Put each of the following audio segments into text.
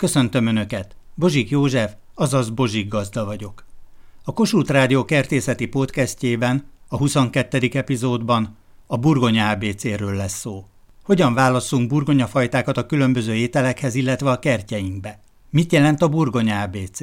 Köszöntöm Önöket! Bozsik József, azaz Bozsik gazda vagyok. A Kossuth Rádió kertészeti podcastjében, a 22. epizódban a burgonya ABC-ről lesz szó. Hogyan válasszunk burgonyafajtákat a különböző ételekhez, illetve a kertjeinkbe? Mit jelent a burgonya ABC?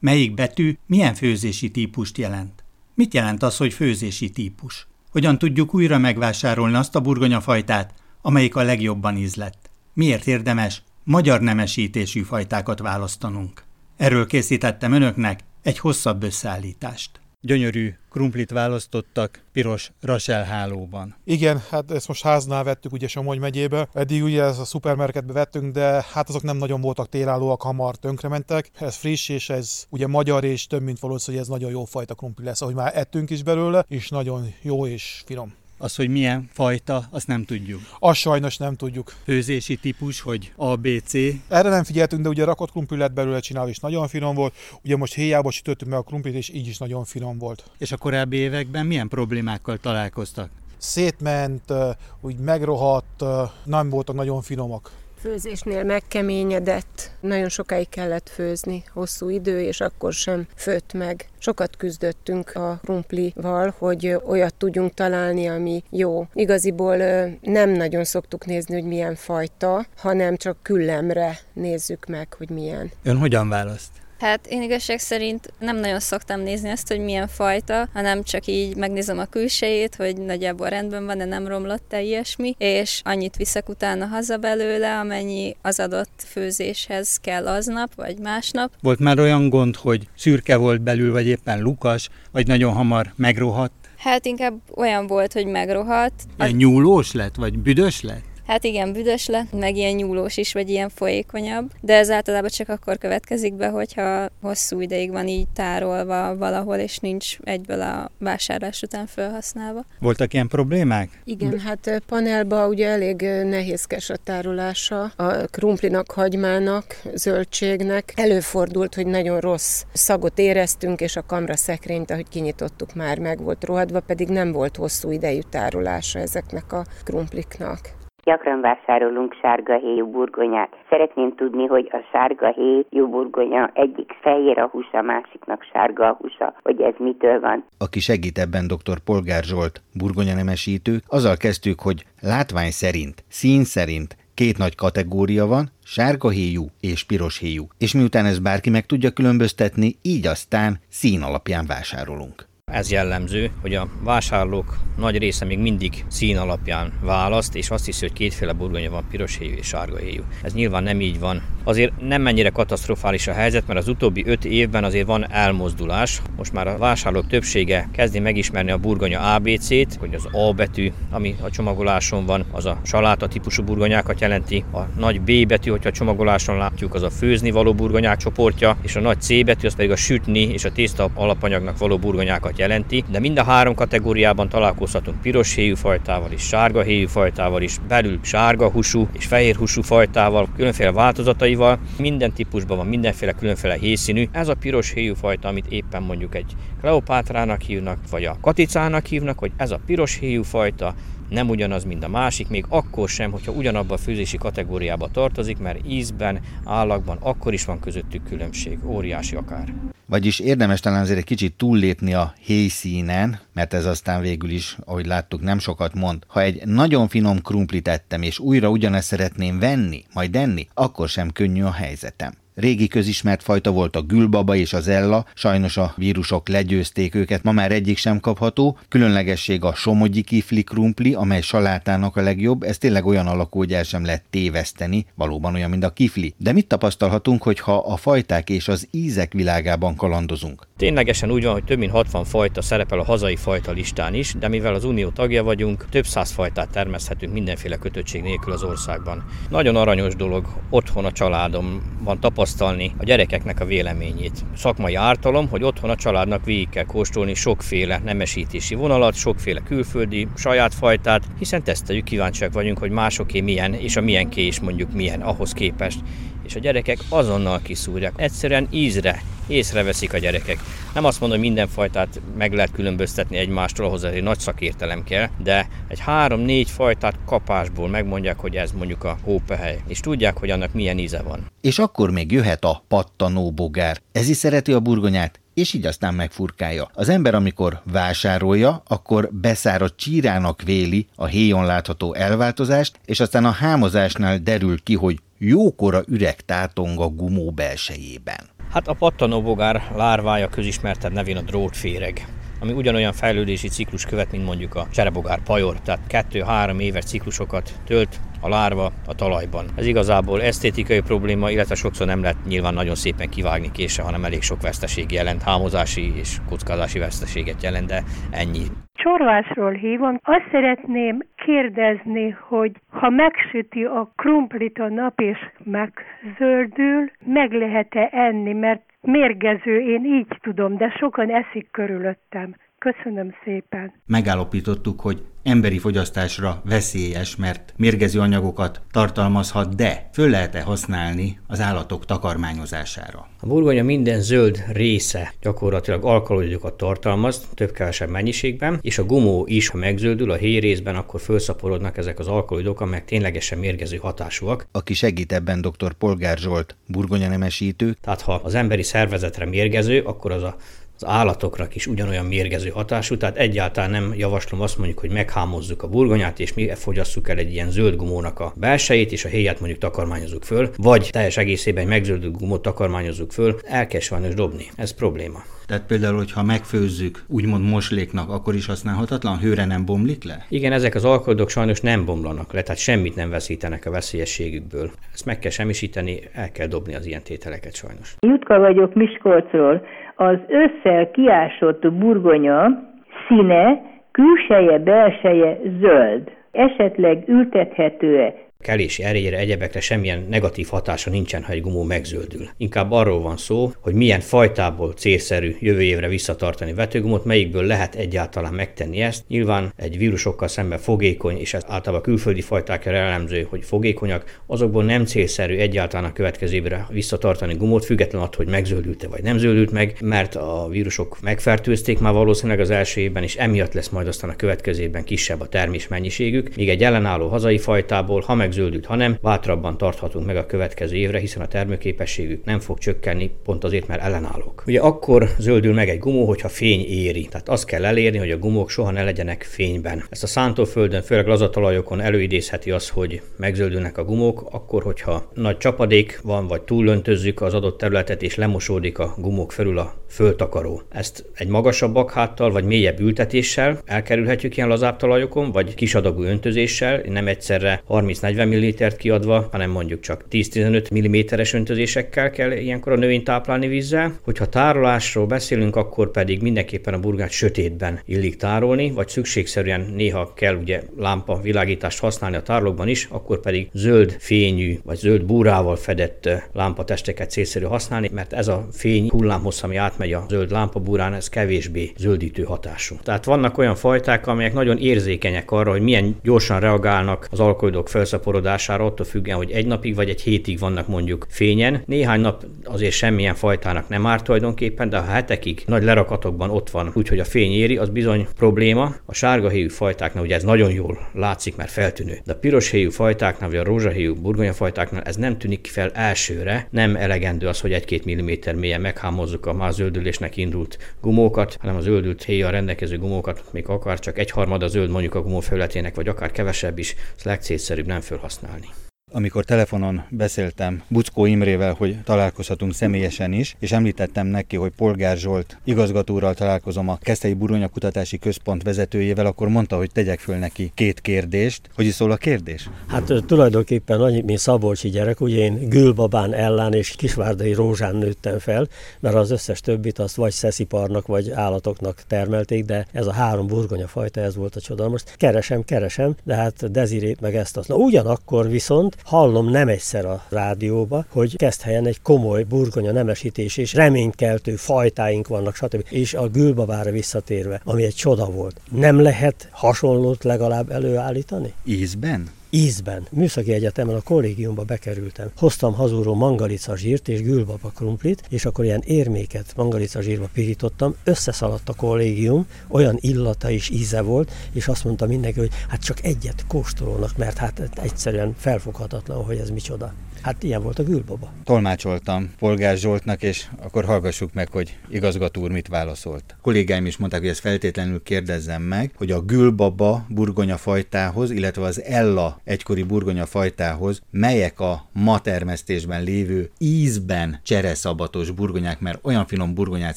Melyik betű milyen főzési típust jelent? Mit jelent az, hogy főzési típus? Hogyan tudjuk újra megvásárolni azt a burgonyafajtát, amelyik a legjobban ízlett? Miért érdemes magyar nemesítésű fajtákat választanunk? Erről készítettem önöknek egy hosszabb összeállítást. Gyönyörű krumplit választottak piros raselhálóban. Igen, hát ezt most háznál vettük ugye Somogy megyébe. Eddig ugye ez a szupermarketbe vettünk, de hát azok nem nagyon voltak télállóak, hamar tönkrementek. Ez friss, és ez ugye magyar, és több mint valószínű, hogy ez nagyon jó fajta krumpli lesz, ahogy már ettünk is belőle, és nagyon jó és finom. Az, hogy milyen fajta, azt nem tudjuk. Azt sajnos nem tudjuk. Főzési típus, hogy ABC. Erre nem figyeltünk, de ugye rakott krumpli lett belőle csinálni, és nagyon finom volt. Ugye most héjába sütöttük meg a krumplit, és így is nagyon finom volt. És a korábbi években milyen problémákkal találkoztak? Szétment, úgy megrohadt, nem voltak nagyon finomak. Főzésnél megkeményedett, nagyon sokáig kellett főzni, hosszú idő, és akkor sem főtt meg. Sokat küzdöttünk a krumplival, hogy olyat tudjunk találni, ami jó. Igaziból nem nagyon szoktuk nézni, hogy milyen fajta, hanem csak küllemre nézzük meg, hogy milyen. Ön hogyan választ? Hát én igazság szerint nem nagyon szoktam nézni ezt, hogy milyen fajta, hanem csak így megnézem a külsejét, hogy nagyjából rendben van, de nem romlott-e ilyesmi, és annyit viszek utána haza belőle, amennyi az adott főzéshez kell aznap, vagy másnap. Volt már olyan gond, hogy szürke volt belül, vagy éppen lukas, vagy nagyon hamar megrohadt? Hát inkább olyan volt, hogy megrohadt. Egy nyúlós lett, vagy büdös lett? Hát igen, büdös lett, meg ilyen nyúlós is, vagy ilyen folyékonyabb, de ez általában csak akkor következik be, hogyha hosszú ideig van így tárolva valahol, és nincs egyből a vásárlás után felhasználva. Voltak ilyen problémák? Igen, hát panelba ugye elég nehézkes a tárolása. A krumplinak, hagymának, zöldségnek előfordult, hogy nagyon rossz szagot éreztünk, és a kamra szekrényt, ahogy kinyitottuk, már meg volt rohadva, pedig nem volt hosszú idejű tárolása ezeknek a krumpliknak. Gyakran vásárolunk sárga héjú burgonyát. Szeretném tudni, hogy a sárga héjú burgonya egyik fehér a húsa, másiknak sárga a húsa, hogy ez mitől van. Aki segít ebben dr. Polgár Zsolt, burgonya nemesítő, azzal kezdtük, hogy látvány szerint, szín szerint Két nagy kategória van, sárga héjú és piros héjú, és miután ez bárki meg tudja különböztetni, így aztán szín alapján vásárolunk. Ez jellemző, hogy a vásárlók nagy része még mindig szín alapján választ, és azt hiszi, hogy kétféle burgonya van, piros héjú és sárga héjú. Ez nyilván nem így van. Azért nem mennyire katasztrofális a helyzet, mert az utóbbi öt évben azért van elmozdulás. Most már a vásárlók többsége kezdi megismerni a burgonya ABC-t, hogy az A betű, ami a csomagoláson van, az a saláta típusú burgonyákat jelenti. A nagy B betű, hogyha a csomagoláson látjuk, az a főzni való burgonyák csoportja, és a nagy C betű, az pedig a sütni és a tészta alapanyagnak való burgonyákat jelenti, de mind a három kategóriában találkozhatunk piros héjú fajtával is, sárga héjú fajtával is, belül sárga húsú és fehér húsú fajtával, különféle változataival, minden típusban van mindenféle különféle hészínű. Ez a piros héjú fajta, amit éppen mondjuk egy Kleopátrának hívnak, vagy a Katicának hívnak, hogy ez a piros héjú fajta, nem ugyanaz, mint a másik, még akkor sem, hogyha ugyanabba a főzési kategóriába tartozik, mert ízben, állagban akkor is van közöttük különbség, óriási akár. Vagyis érdemes talán azért egy kicsit túllépni a héjszínen, mert ez aztán végül is, ahogy láttuk, nem sokat mond. Ha egy nagyon finom krumplit ettem, és újra ugyanezt szeretném venni, majd enni, akkor sem könnyű a helyzetem. Régi közismert fajta volt a gülbaba és az ella, sajnos a vírusok legyőzték őket, ma már egyik sem kapható. Különlegesség a somogyi kifli krumpli, amely salátának a legjobb, ez tényleg olyan alakú, hogy el sem lehet téveszteni, valóban olyan, mint a kifli. De mit tapasztalhatunk, hogyha a fajták és az ízek világában kalandozunk? Ténylegesen úgy van, hogy több mint 60 fajta szerepel a hazai fajta listán is, de mivel az unió tagja vagyunk, több száz fajtát termeszthetünk mindenféle kötöttség nélkül az országban. Nagyon aranyos dolog otthon a családomban tapasztalni a gyerekeknek a véleményét. Szakmai ártalom, hogy otthon a családnak végig kell kóstolni sokféle nemesítési vonalat, sokféle külföldi saját fajtát, hiszen teszteljük, kíváncsiak vagyunk, hogy másoké milyen, és a milyenké is mondjuk milyen ahhoz képest és a gyerekek azonnal kiszúrják. Egyszerűen ízre, észreveszik a gyerekek. Nem azt mondom, hogy minden fajtát meg lehet különböztetni egymástól, ahhoz egy nagy szakértelem kell, de egy három-négy fajtát kapásból megmondják, hogy ez mondjuk a hópehely, és tudják, hogy annak milyen íze van. És akkor még jöhet a pattanó bogár. Ez is szereti a burgonyát, és így aztán megfurkálja. Az ember, amikor vásárolja, akkor beszáradt csírának véli a héjon látható elváltozást, és aztán a hámozásnál derül ki, hogy jókora üreg tátong a gumó belsejében. Hát a pattanóbogár lárvája közismertebb nevén a drótféreg ami ugyanolyan fejlődési ciklus követ, mint mondjuk a cserebogár pajor, tehát kettő-három éves ciklusokat tölt a lárva a talajban. Ez igazából esztétikai probléma, illetve sokszor nem lehet nyilván nagyon szépen kivágni kése, hanem elég sok veszteség jelent, hámozási és kockázási veszteséget jelent, de ennyi. Csorvásról hívom. Azt szeretném kérdezni, hogy ha megsüti a krumplit a nap és megzöldül, meg lehet-e enni, mert mérgező, én így tudom, de sokan eszik körülöttem. Köszönöm szépen. Megállapítottuk, hogy emberi fogyasztásra veszélyes, mert mérgező anyagokat tartalmazhat, de föl lehet-e használni az állatok takarmányozására? A burgonya minden zöld része gyakorlatilag alkaloidokat tartalmaz, több-kevesebb mennyiségben, és a gumó is, ha megzöldül a héj részben, akkor felszaporodnak ezek az alkaloidok, amelyek ténylegesen mérgező hatásúak. Aki segít ebben dr. Polgár Zsolt, burgonya nemesítő. Tehát ha az emberi szervezetre mérgező, akkor az a az állatokra is ugyanolyan mérgező hatású, tehát egyáltalán nem javaslom azt mondjuk, hogy meghámozzuk a burgonyát, és mi fogyasszuk el egy ilyen zöld gumónak a belsejét, és a héját mondjuk takarmányozzuk föl, vagy teljes egészében egy megzöldült gumót takarmányozzuk föl, el kell sajnos dobni. Ez probléma. Tehát például, hogyha megfőzzük úgymond mosléknak, akkor is használhatatlan, hőre nem bomlik le? Igen, ezek az alkoholdok sajnos nem bomlanak le, tehát semmit nem veszítenek a veszélyességükből. Ezt meg kell semmisíteni, el kell dobni az ilyen tételeket sajnos. Jutka vagyok Miskolcról az összel kiásott burgonya színe, külseje, belseje zöld. Esetleg ültethető-e kelési erejére, egyebekre semmilyen negatív hatása nincsen, ha egy gumó megzöldül. Inkább arról van szó, hogy milyen fajtából célszerű jövő évre visszatartani vetőgumot, melyikből lehet egyáltalán megtenni ezt. Nyilván egy vírusokkal szemben fogékony, és ez általában külföldi fajtákra jellemző, hogy fogékonyak, azokból nem célszerű egyáltalán a következő évre visszatartani gumót, függetlenül attól, hogy megzöldült-e vagy nem zöldült meg, mert a vírusok megfertőzték már valószínűleg az első évben, és emiatt lesz majd aztán a következő évben kisebb a termés mennyiségük, míg egy ellenálló hazai fajtából, ha meg megzöldült, hanem bátrabban tarthatunk meg a következő évre, hiszen a termőképességük nem fog csökkenni, pont azért, mert ellenállók. Ugye akkor zöldül meg egy gumó, hogyha fény éri. Tehát azt kell elérni, hogy a gumók soha ne legyenek fényben. Ezt a szántóföldön, főleg lazatalajokon előidézheti az, hogy megzöldülnek a gumók, akkor, hogyha nagy csapadék van, vagy túlöntözzük az adott területet, és lemosódik a gumók felül a föltakaró. Ezt egy magasabb bakháttal, vagy mélyebb ültetéssel elkerülhetjük ilyen lazább talajokon, vagy kisadagú öntözéssel, nem egyszerre 30-40 40 ml kiadva, hanem mondjuk csak 10-15 mm-es öntözésekkel kell ilyenkor a növényt táplálni vízzel. Hogyha tárolásról beszélünk, akkor pedig mindenképpen a burgát sötétben illik tárolni, vagy szükségszerűen néha kell ugye lámpa világítást használni a tárolókban is, akkor pedig zöld fényű vagy zöld búrával fedett lámpatesteket célszerű használni, mert ez a fény hullámhossz, ami átmegy a zöld lámpabúrán, ez kevésbé zöldítő hatású. Tehát vannak olyan fajták, amelyek nagyon érzékenyek arra, hogy milyen gyorsan reagálnak az alkoholidok felszaporodásra szaporodására, attól függően, hogy egy napig vagy egy hétig vannak mondjuk fényen. Néhány nap azért semmilyen fajtának nem árt tulajdonképpen, de ha hetekig nagy lerakatokban ott van, úgyhogy a fény éri, az bizony probléma. A sárga héjú fajtáknál ugye ez nagyon jól látszik, mert feltűnő. De a piros héjú fajtáknál, vagy a rózsahéjú burgonya fajtáknál ez nem tűnik fel elsőre, nem elegendő az, hogy egy-két milliméter mélyen meghámozzuk a már zöldülésnek indult gumókat, hanem az zöldült héja rendelkező gumókat, még akár csak egyharmad a zöld mondjuk a gumó felületének, vagy akár kevesebb is, ez legcélszerűbb nem föl használni. Amikor telefonon beszéltem Buckó Imrével, hogy találkozhatunk személyesen is, és említettem neki, hogy Polgár Zsolt igazgatóral találkozom a Keszthelyi Buronya Kutatási Központ vezetőjével, akkor mondta, hogy tegyek föl neki két kérdést. Hogy is szól a kérdés? Hát tulajdonképpen annyi, mint Szabolcsi gyerek, ugye én Gülbabán ellán és Kisvárdai Rózsán nőttem fel, mert az összes többit azt vagy szesziparnak, vagy állatoknak termelték, de ez a három burgonya fajta, ez volt a csoda. Most keresem, keresem, de hát Dezirét meg ezt azt. Na ugyanakkor viszont hallom nem egyszer a rádióba, hogy kezd helyen egy komoly burgonya nemesítés és reménykeltő fajtáink vannak, stb. És a gülbabára visszatérve, ami egy csoda volt. Nem lehet hasonlót legalább előállítani? Ízben? Ízben. Műszaki Egyetemen a kollégiumba bekerültem. Hoztam hazúról mangalica zsírt és gülbaba krumplit, és akkor ilyen érméket mangalica zsírba pirítottam, összeszaladt a kollégium, olyan illata és íze volt, és azt mondta mindenki, hogy hát csak egyet kóstolónak, mert hát egyszerűen felfoghatatlan, hogy ez micsoda. Hát ilyen volt a gülbaba. Tolmácsoltam Polgár Zsoltnak, és akkor hallgassuk meg, hogy igazgató úr mit válaszolt. A kollégáim is mondták, hogy ezt feltétlenül kérdezzem meg, hogy a gülbaba burgonya fajtához, illetve az Ella egykori burgonya fajtához melyek a ma termesztésben lévő ízben csereszabatos burgonyák, mert olyan finom burgonyát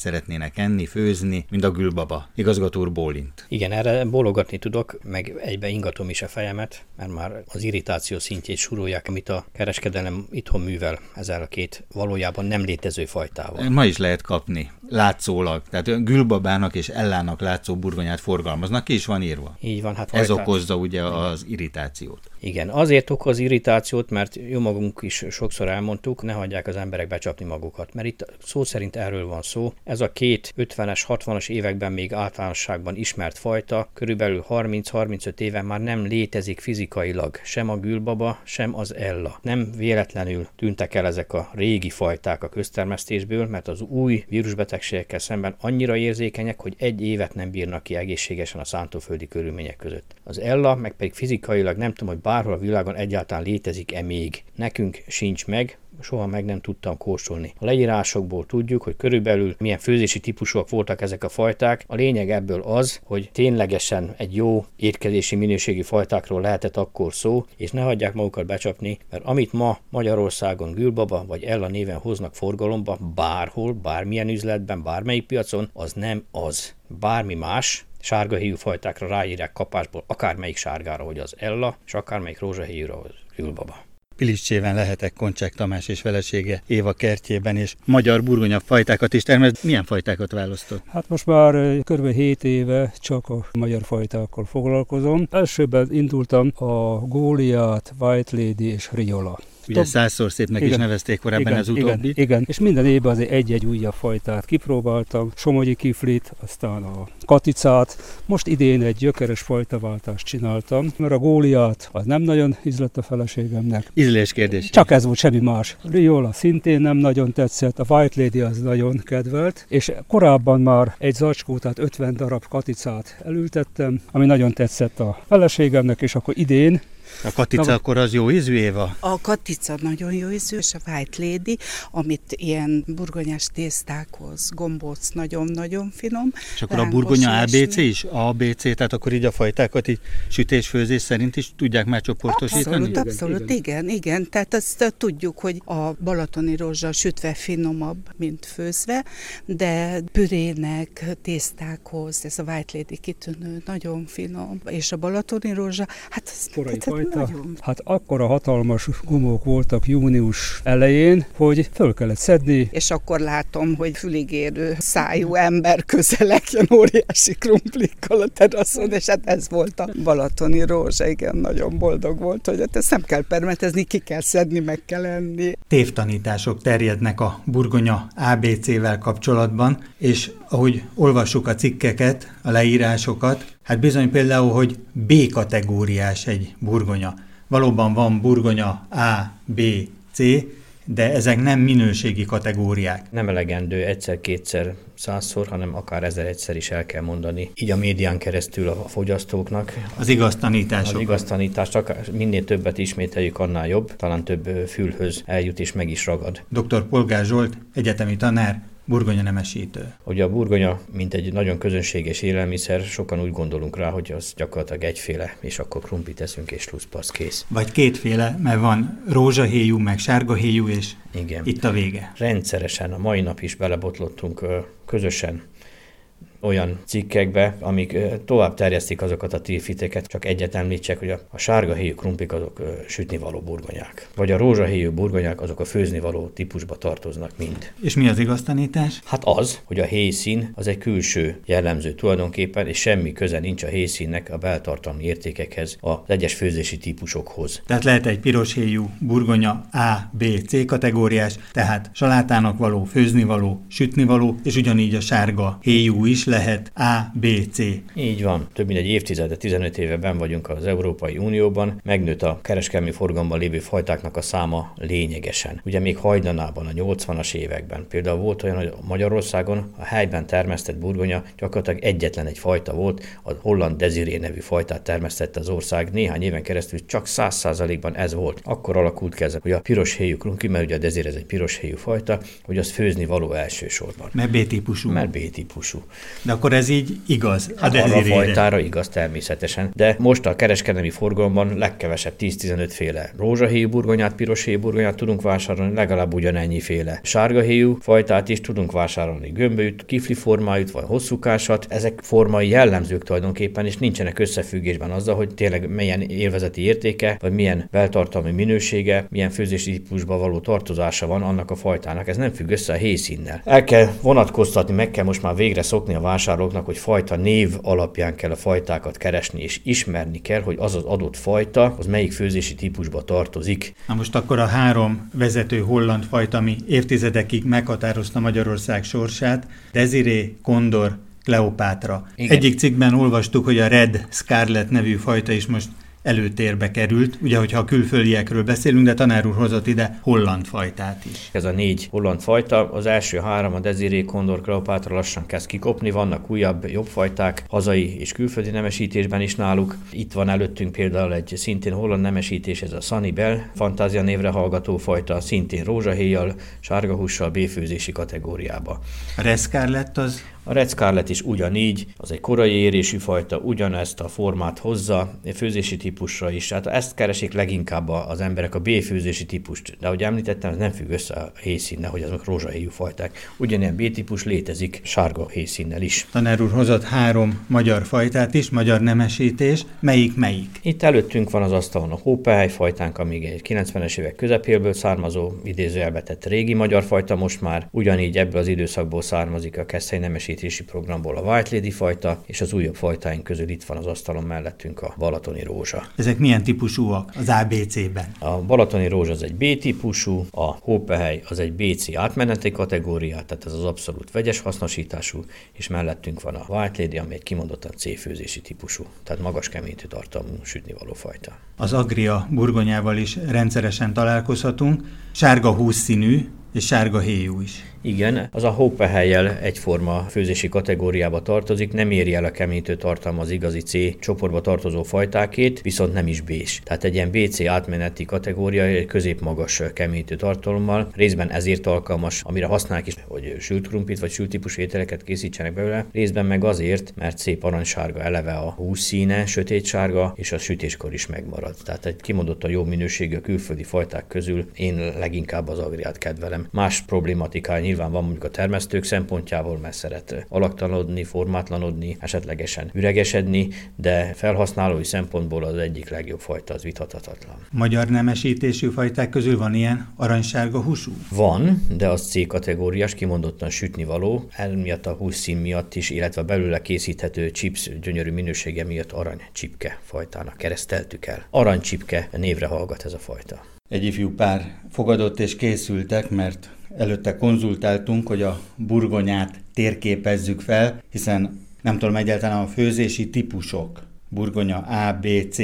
szeretnének enni, főzni, mint a gülbaba. Igazgató úr bólint. Igen, erre bólogatni tudok, meg egybe ingatom is a fejemet, mert már az irritáció szintjét surulják, amit a kereskedelem itthon művel ezzel a két valójában nem létező fajtával. Ma is lehet kapni, látszólag. Tehát gülbabának és ellának látszó burgonyát forgalmaznak, ki is van írva. Így van. Hát Ez okozza ugye az irritációt. Igen, azért okoz irritációt, mert jó magunk is sokszor elmondtuk, ne hagyják az emberek becsapni magukat, mert itt szó szerint erről van szó. Ez a két 50-es, 60-as években még általánosságban ismert fajta, körülbelül 30-35 éve már nem létezik fizikailag sem a gülbaba, sem az ella. Nem véletlenül tűntek el ezek a régi fajták a köztermesztésből, mert az új vírusbetegségekkel szemben annyira érzékenyek, hogy egy évet nem bírnak ki egészségesen a szántóföldi körülmények között. Az ella meg pedig fizikailag nem tudom, hogy bárhol a világon egyáltalán létezik-e még. Nekünk sincs meg, soha meg nem tudtam kóstolni. A leírásokból tudjuk, hogy körülbelül milyen főzési típusúak voltak ezek a fajták. A lényeg ebből az, hogy ténylegesen egy jó étkezési minőségi fajtákról lehetett akkor szó, és ne hagyják magukat becsapni, mert amit ma Magyarországon Gülbaba vagy Ella néven hoznak forgalomba, bárhol, bármilyen üzletben, bármelyik piacon, az nem az. Bármi más, sárga fajtákra ráírják kapásból akármelyik sárgára, hogy az Ella, és akármelyik rózsahíjúra, hogy Gülbaba. Pilicsében lehetek Koncsák Tamás és felesége Éva kertjében, és magyar burgonya fajtákat is termelt. Milyen fajtákat választott? Hát most már kb. 7 éve csak a magyar fajtákkal foglalkozom. Elsőben indultam a Góliát, White Lady és Riola. Ugye százszor szépnek igen, is nevezték korábban igen, az utóbbi. Igen, igen, és minden évben azért egy-egy újabb fajtát kipróbáltam. Somogyi kiflit, aztán a katicát. Most idén egy gyökeres fajtaváltást csináltam, mert a góliát az nem nagyon ízlett a feleségemnek. Ízlés kérdés. Csak ez volt, semmi más. Riola szintén nem nagyon tetszett, a White Lady az nagyon kedvelt, és korábban már egy zacskó, tehát 50 darab katicát elültettem, ami nagyon tetszett a feleségemnek, és akkor idén a katica Na, akkor az jó ízű, Éva? A katica nagyon jó ízű, és a White Lady, amit ilyen burgonyás tésztákhoz, gombóc nagyon-nagyon finom. És akkor a burgonya ABC is? ABC, tehát akkor így a fajtákat így sütés-főzés szerint is tudják már csoportosítani? Abszolút, abszolút, igen, igen. igen. Tehát azt tudjuk, hogy a balatoni rózsa sütve finomabb, mint főzve, de pürének, tésztákhoz, ez a White Lady kitűnő, nagyon finom. És a balatoni rózsa, hát az, Korai fajta. Hát akkora hatalmas gumók voltak június elején, hogy föl kellett szedni. És akkor látom, hogy füligérő szájú ember közelek jön óriási krumplikkal a teraszon, és hát ez volt a balatoni rózsa, igen, nagyon boldog volt, hogy hát ezt nem kell permetezni, ki kell szedni, meg kell enni. Tévtanítások terjednek a burgonya ABC-vel kapcsolatban, és ahogy olvassuk a cikkeket, a leírásokat, hát bizony például, hogy B kategóriás egy burgonya. Valóban van burgonya A, B, C, de ezek nem minőségi kategóriák. Nem elegendő egyszer-kétszer, százszor, hanem akár ezer egyszer is el kell mondani. Így a médián keresztül a fogyasztóknak. Az igaz tanítások. Az igaz tanítást, akár minél többet ismételjük, annál jobb. Talán több fülhöz eljut és meg is ragad. Dr. Polgár Zsolt, egyetemi tanár, Burgonya nemesítő. Ugye a burgonya, mint egy nagyon közönséges élelmiszer, sokan úgy gondolunk rá, hogy az gyakorlatilag egyféle, és akkor krumplit teszünk, és sluszpasz kész. Vagy kétféle, mert van rózsahéjú, meg sárgahéjú, és Igen. itt a vége. Rendszeresen a mai nap is belebotlottunk közösen olyan cikkekbe, amik tovább terjesztik azokat a tilfiteket, csak egyet említsek, hogy a, a sárga héjú krumplik azok sütni való burgonyák, vagy a rózsahéjú burgonyák azok a főzni való típusba tartoznak mind. És mi az igaz tanítás? Hát az, hogy a héjszín az egy külső jellemző tulajdonképpen, és semmi köze nincs a héjszínnek a beltartalmi értékekhez, az egyes főzési típusokhoz. Tehát lehet egy piros héjú burgonya A, B, C kategóriás, tehát salátának való, főzni való, sütni való, és ugyanígy a sárga héjú is lehet A, B, C. Így van. Több mint egy évtizede, 15 éve ben vagyunk az Európai Unióban. Megnőtt a kereskedelmi forgalomban lévő fajtáknak a száma lényegesen. Ugye még hajdanában, a 80-as években például volt olyan, hogy Magyarországon a helyben termesztett burgonya gyakorlatilag egyetlen egy fajta volt, a holland Desiré nevű fajtát termesztette az ország. Néhány éven keresztül csak 100%-ban ez volt. Akkor alakult ki ez, hogy a piros héjú krumpli, mert ugye a Desiré ez egy piros héjú fajta, hogy az főzni való elsősorban. Mert B-típusú. Mert B-típusú. De akkor ez így igaz. A hát arra a fajtára igaz természetesen. De most a kereskedelmi forgalomban legkevesebb 10-15 féle rózsahéjú burgonyát, piros héjú burgonyát tudunk vásárolni, legalább ugyanennyi féle sárgahéjú fajtát is tudunk vásárolni, gömbölyt, kifli formájút, vagy hosszúkásat. Ezek formai jellemzők tulajdonképpen, és nincsenek összefüggésben azzal, hogy tényleg milyen élvezeti értéke, vagy milyen beltartalmi minősége, milyen főzési típusba való tartozása van annak a fajtának. Ez nem függ össze a hészínnel. El kell vonatkoztatni, meg kell most már végre szokni a vásárlóknak, hogy fajta név alapján kell a fajtákat keresni, és ismerni kell, hogy az az adott fajta, az melyik főzési típusba tartozik. Na most akkor a három vezető holland fajta, ami évtizedekig meghatározta Magyarország sorsát, Desiré, Kondor, Kleopátra. Igen. Egyik cikkben olvastuk, hogy a Red Scarlet nevű fajta is most előtérbe került, ugye, hogyha a külföldiekről beszélünk, de tanár úr hozott ide holland fajtát is. Ez a négy holland fajta, az első három, a Desiré, Kondor, Kleopátra lassan kezd kikopni, vannak újabb, jobb fajták, hazai és külföldi nemesítésben is náluk. Itt van előttünk például egy szintén holland nemesítés, ez a Sunny Bell, fantázia névre hallgató fajta, szintén rózsahéjjal, sárgahússal, béfőzési kategóriába. A Reszkár lett az? A Red Scarlet is ugyanígy, az egy korai érésű fajta, ugyanezt a formát hozza, főzési típusra is. Hát ezt keresik leginkább az emberek, a B-főzési típust. De ahogy említettem, ez nem függ össze a héjszínnel, hogy azok rózsahéjú fajták. Ugyanilyen B-típus létezik sárga héjszínnel is. Tanár úr hozott három magyar fajtát is, magyar nemesítés. Melyik melyik? Itt előttünk van az asztalon a hópehely fajtánk, ami egy 90-es évek közepéből származó, idézőjelbe tett régi magyar fajta, most már ugyanígy ebből az időszakból származik a keszthely nemesítés erősítési programból a White Lady fajta, és az újabb fajtáink közül itt van az asztalon mellettünk a balatoni rózsa. Ezek milyen típusúak az ABC-ben? A balatoni rózsa az egy B típusú, a hópehely az egy BC átmeneti kategória, tehát ez az abszolút vegyes hasznosítású, és mellettünk van a White Lady, ami egy kimondottan C főzési típusú, tehát magas keményítő tartalmú sütnivaló fajta. Az agria burgonyával is rendszeresen találkozhatunk, sárga húszszínű és sárga héjú is. Igen, az a hópehelyel egyforma főzési kategóriába tartozik, nem éri el a keményítő tartalma az igazi C csoportba tartozó fajtákét, viszont nem is b Tehát egy ilyen BC átmeneti kategória egy középmagas keményítő tartalommal, részben ezért alkalmas, amire használják is, hogy sült krumplit vagy sült típusú ételeket készítsenek belőle, részben meg azért, mert szép aranysárga eleve a hús színe, sötét sárga, és a sütéskor is megmarad. Tehát egy kimondottan jó minőségű külföldi fajták közül én leginkább az agriát kedvelem. Más problématikája nyilván van mondjuk a termesztők szempontjából, mert szeret alaktalanodni, formátlanodni, esetlegesen üregesedni, de felhasználói szempontból az egyik legjobb fajta, az vithatatlan. Magyar nemesítésű fajták közül van ilyen aranysárga húsú? Van, de az C kategóriás, kimondottan sütni való, emiatt a húszszín miatt is, illetve belőle készíthető chips gyönyörű minősége miatt aranycsipke fajtának kereszteltük el. Aranycsipke névre hallgat ez a fajta. Egy ifjú pár fogadott és készültek, mert előtte konzultáltunk, hogy a burgonyát térképezzük fel, hiszen nem tudom egyáltalán a főzési típusok, burgonya A, B, C,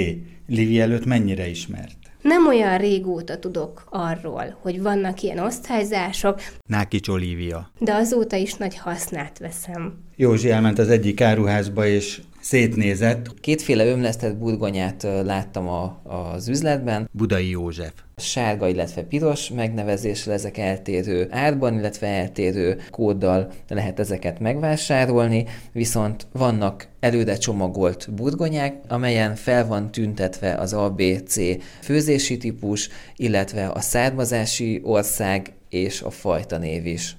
Livi előtt mennyire ismert? Nem olyan régóta tudok arról, hogy vannak ilyen osztályzások. Nákics Olivia. De azóta is nagy hasznát veszem. Józsi elment az egyik áruházba, és szétnézett. Kétféle ömlesztett burgonyát láttam a, az üzletben. Budai József. Sárga, illetve piros megnevezéssel ezek eltérő árban, illetve eltérő kóddal lehet ezeket megvásárolni, viszont vannak előre csomagolt burgonyák, amelyen fel van tüntetve az ABC főzési típus, illetve a származási ország és a fajta név is.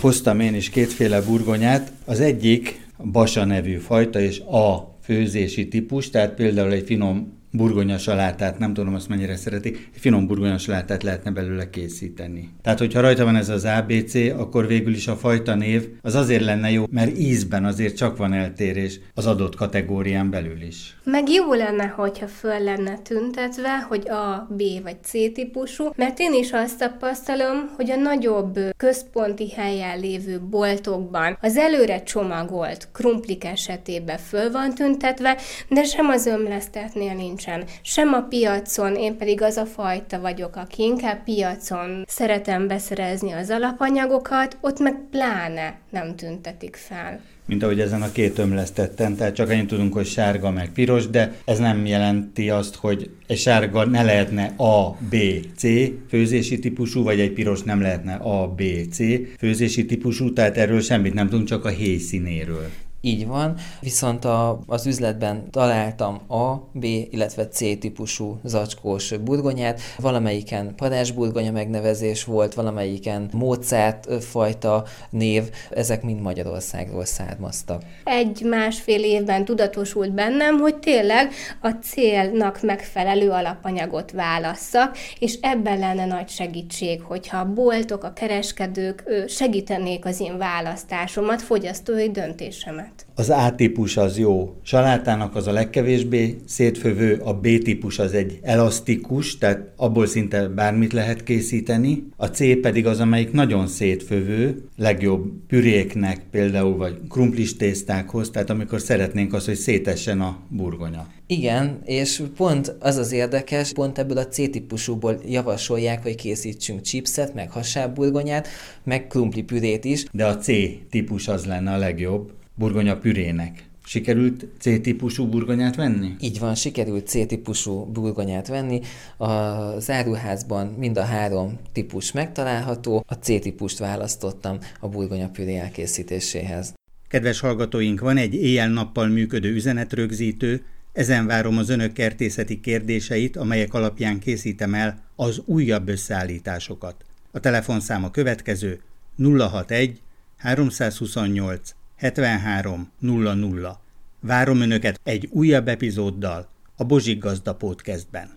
Hoztam én is kétféle burgonyát. Az egyik Basa nevű fajta, és a főzési típus, tehát például egy finom burgonya salátát, nem tudom azt mennyire szeretik, finom burgonya salátát lehetne belőle készíteni. Tehát, hogyha rajta van ez az ABC, akkor végül is a fajta név az azért lenne jó, mert ízben azért csak van eltérés az adott kategórián belül is. Meg jó lenne, hogyha föl lenne tüntetve, hogy A, B vagy C típusú, mert én is azt tapasztalom, hogy a nagyobb központi helyen lévő boltokban az előre csomagolt krumplik esetében föl van tüntetve, de sem az ömlesztetnél nincsen, sem a piacon, én pedig az a fajta vagyok, aki inkább piacon szeretem beszerezni az alapanyagokat, ott meg pláne nem tüntetik fel mint ahogy ezen a két ömlesztetten, tehát csak annyit tudunk, hogy sárga meg piros, de ez nem jelenti azt, hogy egy sárga ne lehetne A, B, C főzési típusú, vagy egy piros nem lehetne A, B, C főzési típusú, tehát erről semmit nem tudunk, csak a héj színéről. Így van, viszont a, az üzletben találtam A, B, illetve C típusú zacskós burgonyát. Valamelyiken parázsburgonya megnevezés volt, valamelyiken Mozart fajta név, ezek mind Magyarországról származtak. Egy-másfél évben tudatosult bennem, hogy tényleg a célnak megfelelő alapanyagot válasszak, és ebben lenne nagy segítség, hogyha a boltok, a kereskedők segítenék az én választásomat, fogyasztói döntésemet. Az A-típus az jó. Salátának az a legkevésbé szétfövő, a B-típus az egy elasztikus, tehát abból szinte bármit lehet készíteni. A C pedig az, amelyik nagyon szétfövő, legjobb püréknek például, vagy krumplis tésztákhoz, tehát amikor szeretnénk azt, hogy szétessen a burgonya. Igen, és pont az az érdekes, pont ebből a C-típusúból javasolják, hogy készítsünk chipset, meg hasábburgonyát, meg krumpli pürét is. De a C-típus az lenne a legjobb burgonya pürének. Sikerült C-típusú burgonyát venni? Így van, sikerült C-típusú burgonyát venni. A záruházban mind a három típus megtalálható. A C-típust választottam a burgonya püré elkészítéséhez. Kedves hallgatóink, van egy éjjel-nappal működő üzenetrögzítő, ezen várom az önök kertészeti kérdéseit, amelyek alapján készítem el az újabb összeállításokat. A telefonszám a következő 061 328 7300. Várom Önöket egy újabb epizóddal a Bozsik Gazda Podcastben.